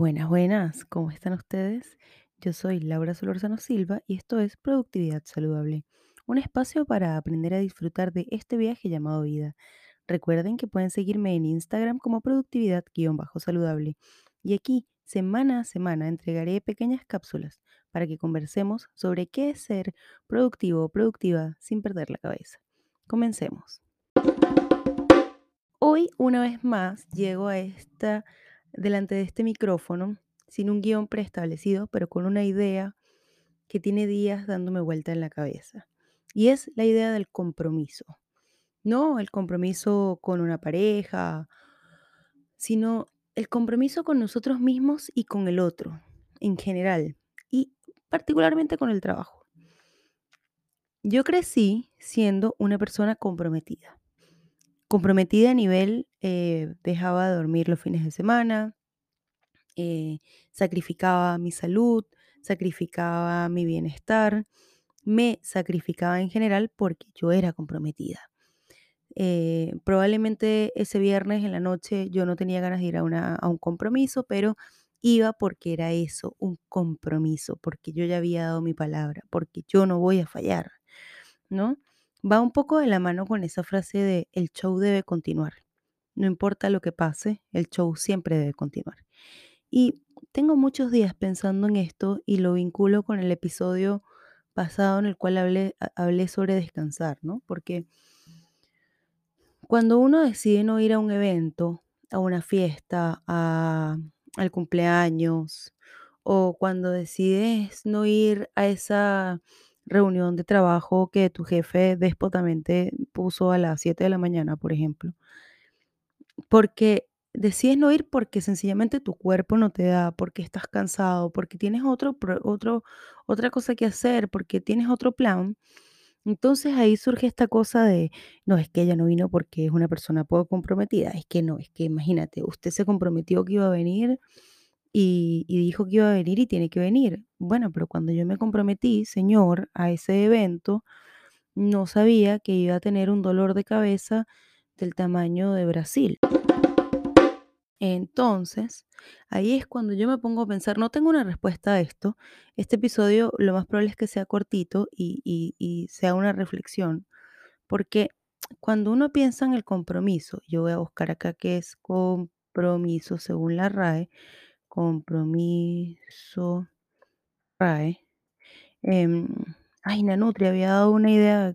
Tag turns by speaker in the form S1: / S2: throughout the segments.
S1: Buenas, buenas, ¿cómo están ustedes? Yo soy Laura Solorzano Silva y esto es Productividad Saludable, un espacio para aprender a disfrutar de este viaje llamado vida. Recuerden que pueden seguirme en Instagram como productividad-saludable y aquí, semana a semana, entregaré pequeñas cápsulas para que conversemos sobre qué es ser productivo o productiva sin perder la cabeza. Comencemos. Hoy, una vez más, llego a esta delante de este micrófono sin un guion preestablecido, pero con una idea que tiene días dándome vuelta en la cabeza. Y es la idea del compromiso. No el compromiso con una pareja, sino el compromiso con nosotros mismos y con el otro, en general, y particularmente con el trabajo. Yo crecí siendo una persona comprometida. Comprometida a nivel, eh, dejaba de dormir los fines de semana, eh, sacrificaba mi salud, sacrificaba mi bienestar, me sacrificaba en general porque yo era comprometida. Eh, probablemente ese viernes en la noche yo no tenía ganas de ir a, una- a un compromiso, pero iba porque era eso, un compromiso, porque yo ya había dado mi palabra, porque yo no voy a fallar, ¿no? Va un poco de la mano con esa frase de el show debe continuar. No importa lo que pase, el show siempre debe continuar. Y tengo muchos días pensando en esto y lo vinculo con el episodio pasado en el cual hablé, ha- hablé sobre descansar, ¿no? Porque cuando uno decide no ir a un evento, a una fiesta, a- al cumpleaños, o cuando decides no ir a esa reunión de trabajo que tu jefe déspotamente puso a las 7 de la mañana, por ejemplo, porque decides no ir porque sencillamente tu cuerpo no te da, porque estás cansado, porque tienes otro, otro, otra cosa que hacer, porque tienes otro plan. Entonces ahí surge esta cosa de, no, es que ella no vino porque es una persona poco comprometida. Es que no, es que imagínate, usted se comprometió que iba a venir y, dijo que iba a venir y tiene que venir. Bueno, pero cuando yo me comprometí, señor, a ese evento, no sabía que iba a tener un dolor de cabeza del tamaño de Brasil. Entonces, ahí es cuando yo me pongo a pensar, no tengo una respuesta a esto. Este episodio lo más probable es que sea cortito y, y- y sea una reflexión, porque cuando uno piensa en el compromiso, yo voy a buscar acá qué es compromiso según la RAE, compromiso RAE. em, ay, Nanutria había dado una idea,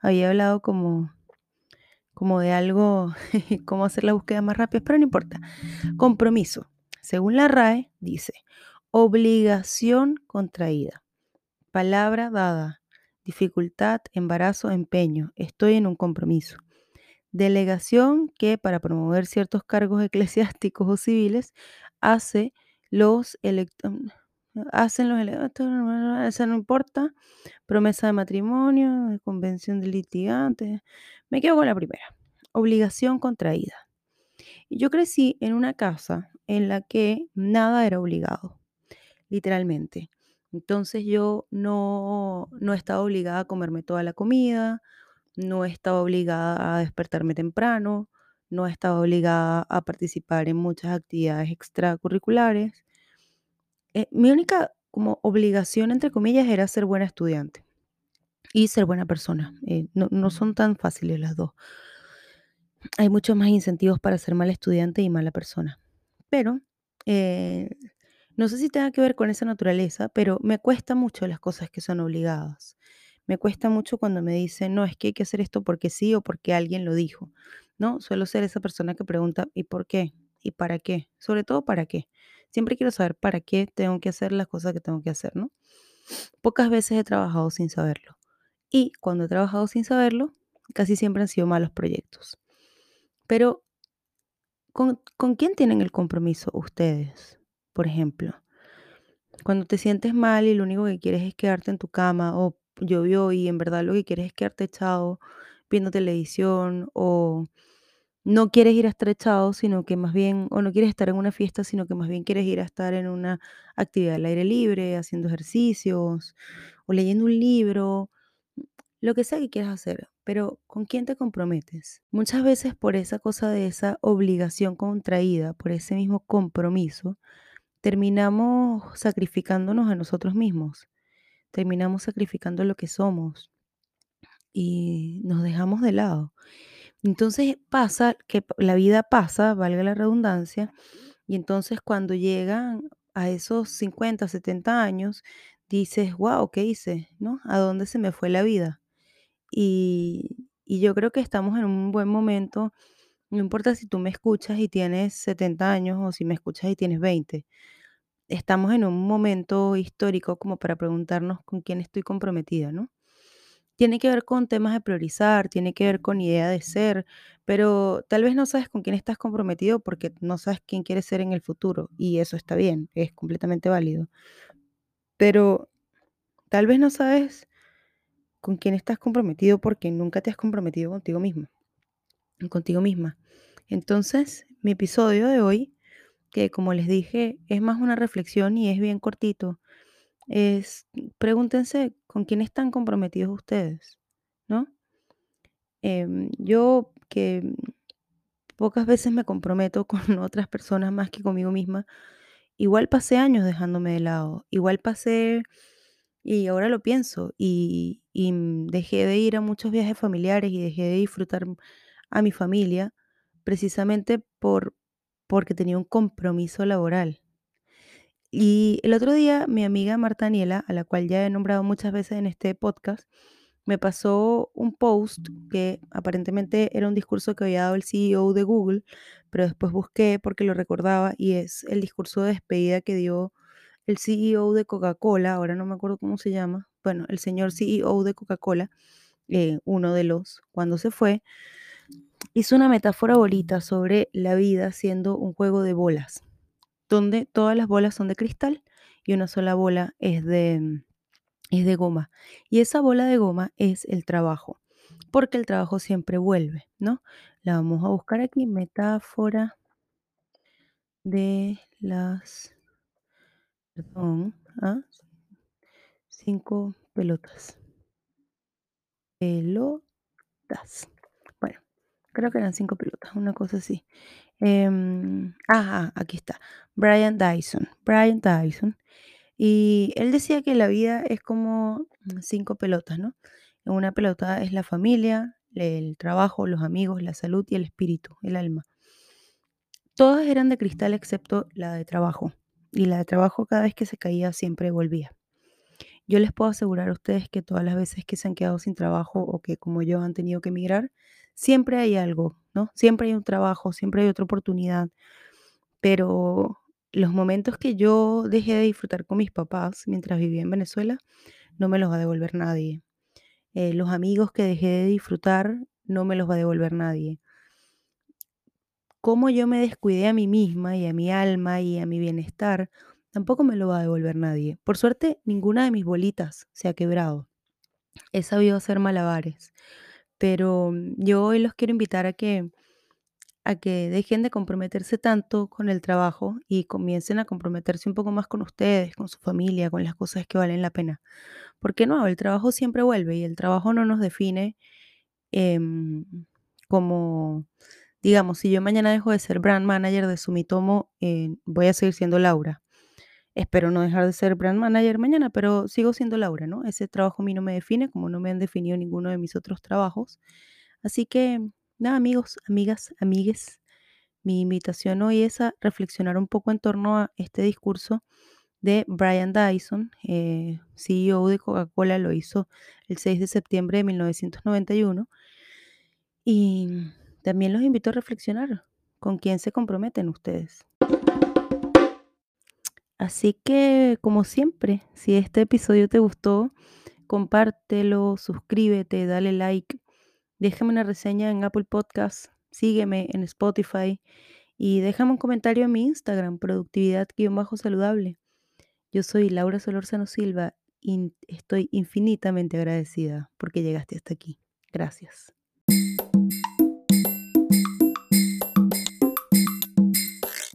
S1: había hablado como, como de algo, cómo hacer la búsqueda más rápida, pero no importa. Compromiso. Según la RAE, dice, obligación contraída, palabra dada, dificultad, embarazo, empeño, estoy en un compromiso. Delegación que para promover ciertos cargos eclesiásticos o civiles hace los electos hacen los electos, eso no importa, promesa de matrimonio, convención de litigantes, me quedo con la primera, obligación contraída. Yo crecí en una casa en la que nada era obligado, literalmente. Entonces yo no, no estaba obligada a comerme toda la comida, no estaba obligada a despertarme temprano, no estaba obligada a participar en muchas actividades extracurriculares. Eh, mi única como obligación, entre comillas, era ser buena estudiante y ser buena persona. Eh, no, no son tan fáciles las dos. Hay muchos más incentivos para ser mal estudiante y mala persona. Pero, eh, no sé si tenga que ver con esa naturaleza, pero me cuesta mucho las cosas que son obligadas. Me cuesta mucho cuando me dicen, no, es que hay que hacer esto porque sí o porque alguien lo dijo, ¿no? Suelo ser esa persona que pregunta, ¿y por qué? ¿Y para qué? Sobre todo, ¿para qué? Siempre quiero saber para qué tengo que hacer las cosas que tengo que hacer, ¿no? Pocas veces he trabajado sin saberlo. Y cuando he trabajado sin saberlo, casi siempre han sido malos proyectos. Pero ¿Con, con quién tienen el compromiso ustedes? Por ejemplo, cuando te sientes mal y lo único que quieres es quedarte en tu cama o llovió y en verdad lo que quieres es quedarte echado viendo televisión o no quieres ir a estar echado, sino que más bien, o no quieres estar en una fiesta, sino que más bien quieres ir a estar en una actividad al aire libre, haciendo ejercicios o leyendo un libro lo que sea que quieras hacer, pero ¿con quién te comprometes? Muchas veces por esa cosa de esa obligación contraída, por ese mismo compromiso, terminamos sacrificándonos a nosotros mismos, terminamos sacrificando lo que somos y nos dejamos de lado. Entonces pasa que la vida pasa, valga la redundancia, y entonces cuando llegan a esos 50, 70 años, dices, wow, ¿qué hice? ¿No? ¿A dónde se me fue la vida? Y, y yo creo que estamos en un buen momento, no importa si tú me escuchas y tienes 70 años o si me escuchas y tienes 20, estamos en un momento histórico como para preguntarnos con quién estoy comprometida, ¿no? Tiene que ver con temas de priorizar, tiene que ver con idea de ser, pero tal vez no sabes con quién estás comprometido porque no sabes quién quieres ser en el futuro y eso está bien, es completamente válido. Pero tal vez no sabes con quién estás comprometido porque nunca te has comprometido contigo mismo, contigo misma. Entonces, mi episodio de hoy, que como les dije, es más una reflexión y es bien cortito, es pregúntense con quién están comprometidos ustedes, ¿no? Em, yo que pocas veces me comprometo con otras personas más que conmigo misma, igual pasé años dejándome de lado, igual pasé, y ahora lo pienso, y, y dejé de ir a muchos viajes familiares y dejé de disfrutar a mi familia precisamente por, porque tenía un compromiso laboral. Y el otro día mi amiga Marta Aniela, a la cual ya he nombrado muchas veces en este podcast, me pasó un post que aparentemente era un discurso que había dado el CEO de Google, pero después busqué porque lo recordaba y es el discurso de despedida que dio el CEO de Coca-Cola, ahora no me acuerdo cómo se llama, bueno, el señor CEO de Coca-Cola, eh, uno de los, cuando se fue, hizo una metáfora bonita sobre la vida siendo un juego de bolas, donde todas las bolas son de cristal y una sola bola es de, es de goma. Y esa bola de goma es el trabajo, porque el trabajo siempre vuelve, ¿no? La vamos a buscar aquí, metáfora de las, perdón, ah, cinco pelotas. Pelotas. Bueno, creo que eran cinco pelotas, una cosa así. Em, ajá, aquí está. Brian Dyson. Brian Dyson. Y él decía que la vida es como mm, cinco pelotas, ¿no? Una pelota es la familia, el trabajo, los amigos, la salud y el espíritu, el alma. Todas eran de cristal excepto la de trabajo. Y la de trabajo cada vez que se caía siempre volvía. Yo les puedo asegurar a ustedes que todas las veces que se han quedado sin trabajo o que como yo han tenido que emigrar, siempre hay algo, Siempre hay un trabajo, siempre hay otra oportunidad. Pero los momentos que yo dejé de disfrutar con mis papás mientras vivía en Venezuela, no me los va a devolver nadie. Eh, los amigos que dejé de disfrutar, no me los va a devolver nadie. Cómo yo me descuidé a mí misma y a mi alma y a mi bienestar, tampoco me lo va a devolver nadie. Por suerte, ninguna de mis bolitas se ha quebrado. He sabido hacer malabares, pero mm, yo hoy los quiero invitar a que a que dejen de comprometerse tanto con el trabajo y comiencen a comprometerse un poco más con ustedes, con su familia, con las cosas que valen la pena. Porque no, el trabajo siempre vuelve y el trabajo no nos define em, como, digamos, si yo mañana dejo de ser brand manager de Sumitomo, eh, voy a seguir siendo Laura. Espero no dejar de ser brand manager mañana, pero sigo siendo Laura, ¿no? Ese trabajo a mí no me define, como no me han definido ninguno de mis otros trabajos. Así que, nada, amigos, amigas, amigues, mi invitación hoy es a reflexionar un poco en torno a este discurso de Brian Dyson, eh, CEO de Coca-Cola, lo hizo el 6 de septiembre de 1991. Y también los invito a reflexionar con quién se comprometen ustedes. Así que, como siempre, si este episodio te gustó, compártelo, suscríbete, dale like, déjame una reseña en Apple Podcasts, sígueme en Spotify y déjame un comentario en mi Instagram, productividad-saludable. Yo soy Laura Solórzano Silva y estoy infinitamente agradecida porque llegaste hasta aquí. Gracias.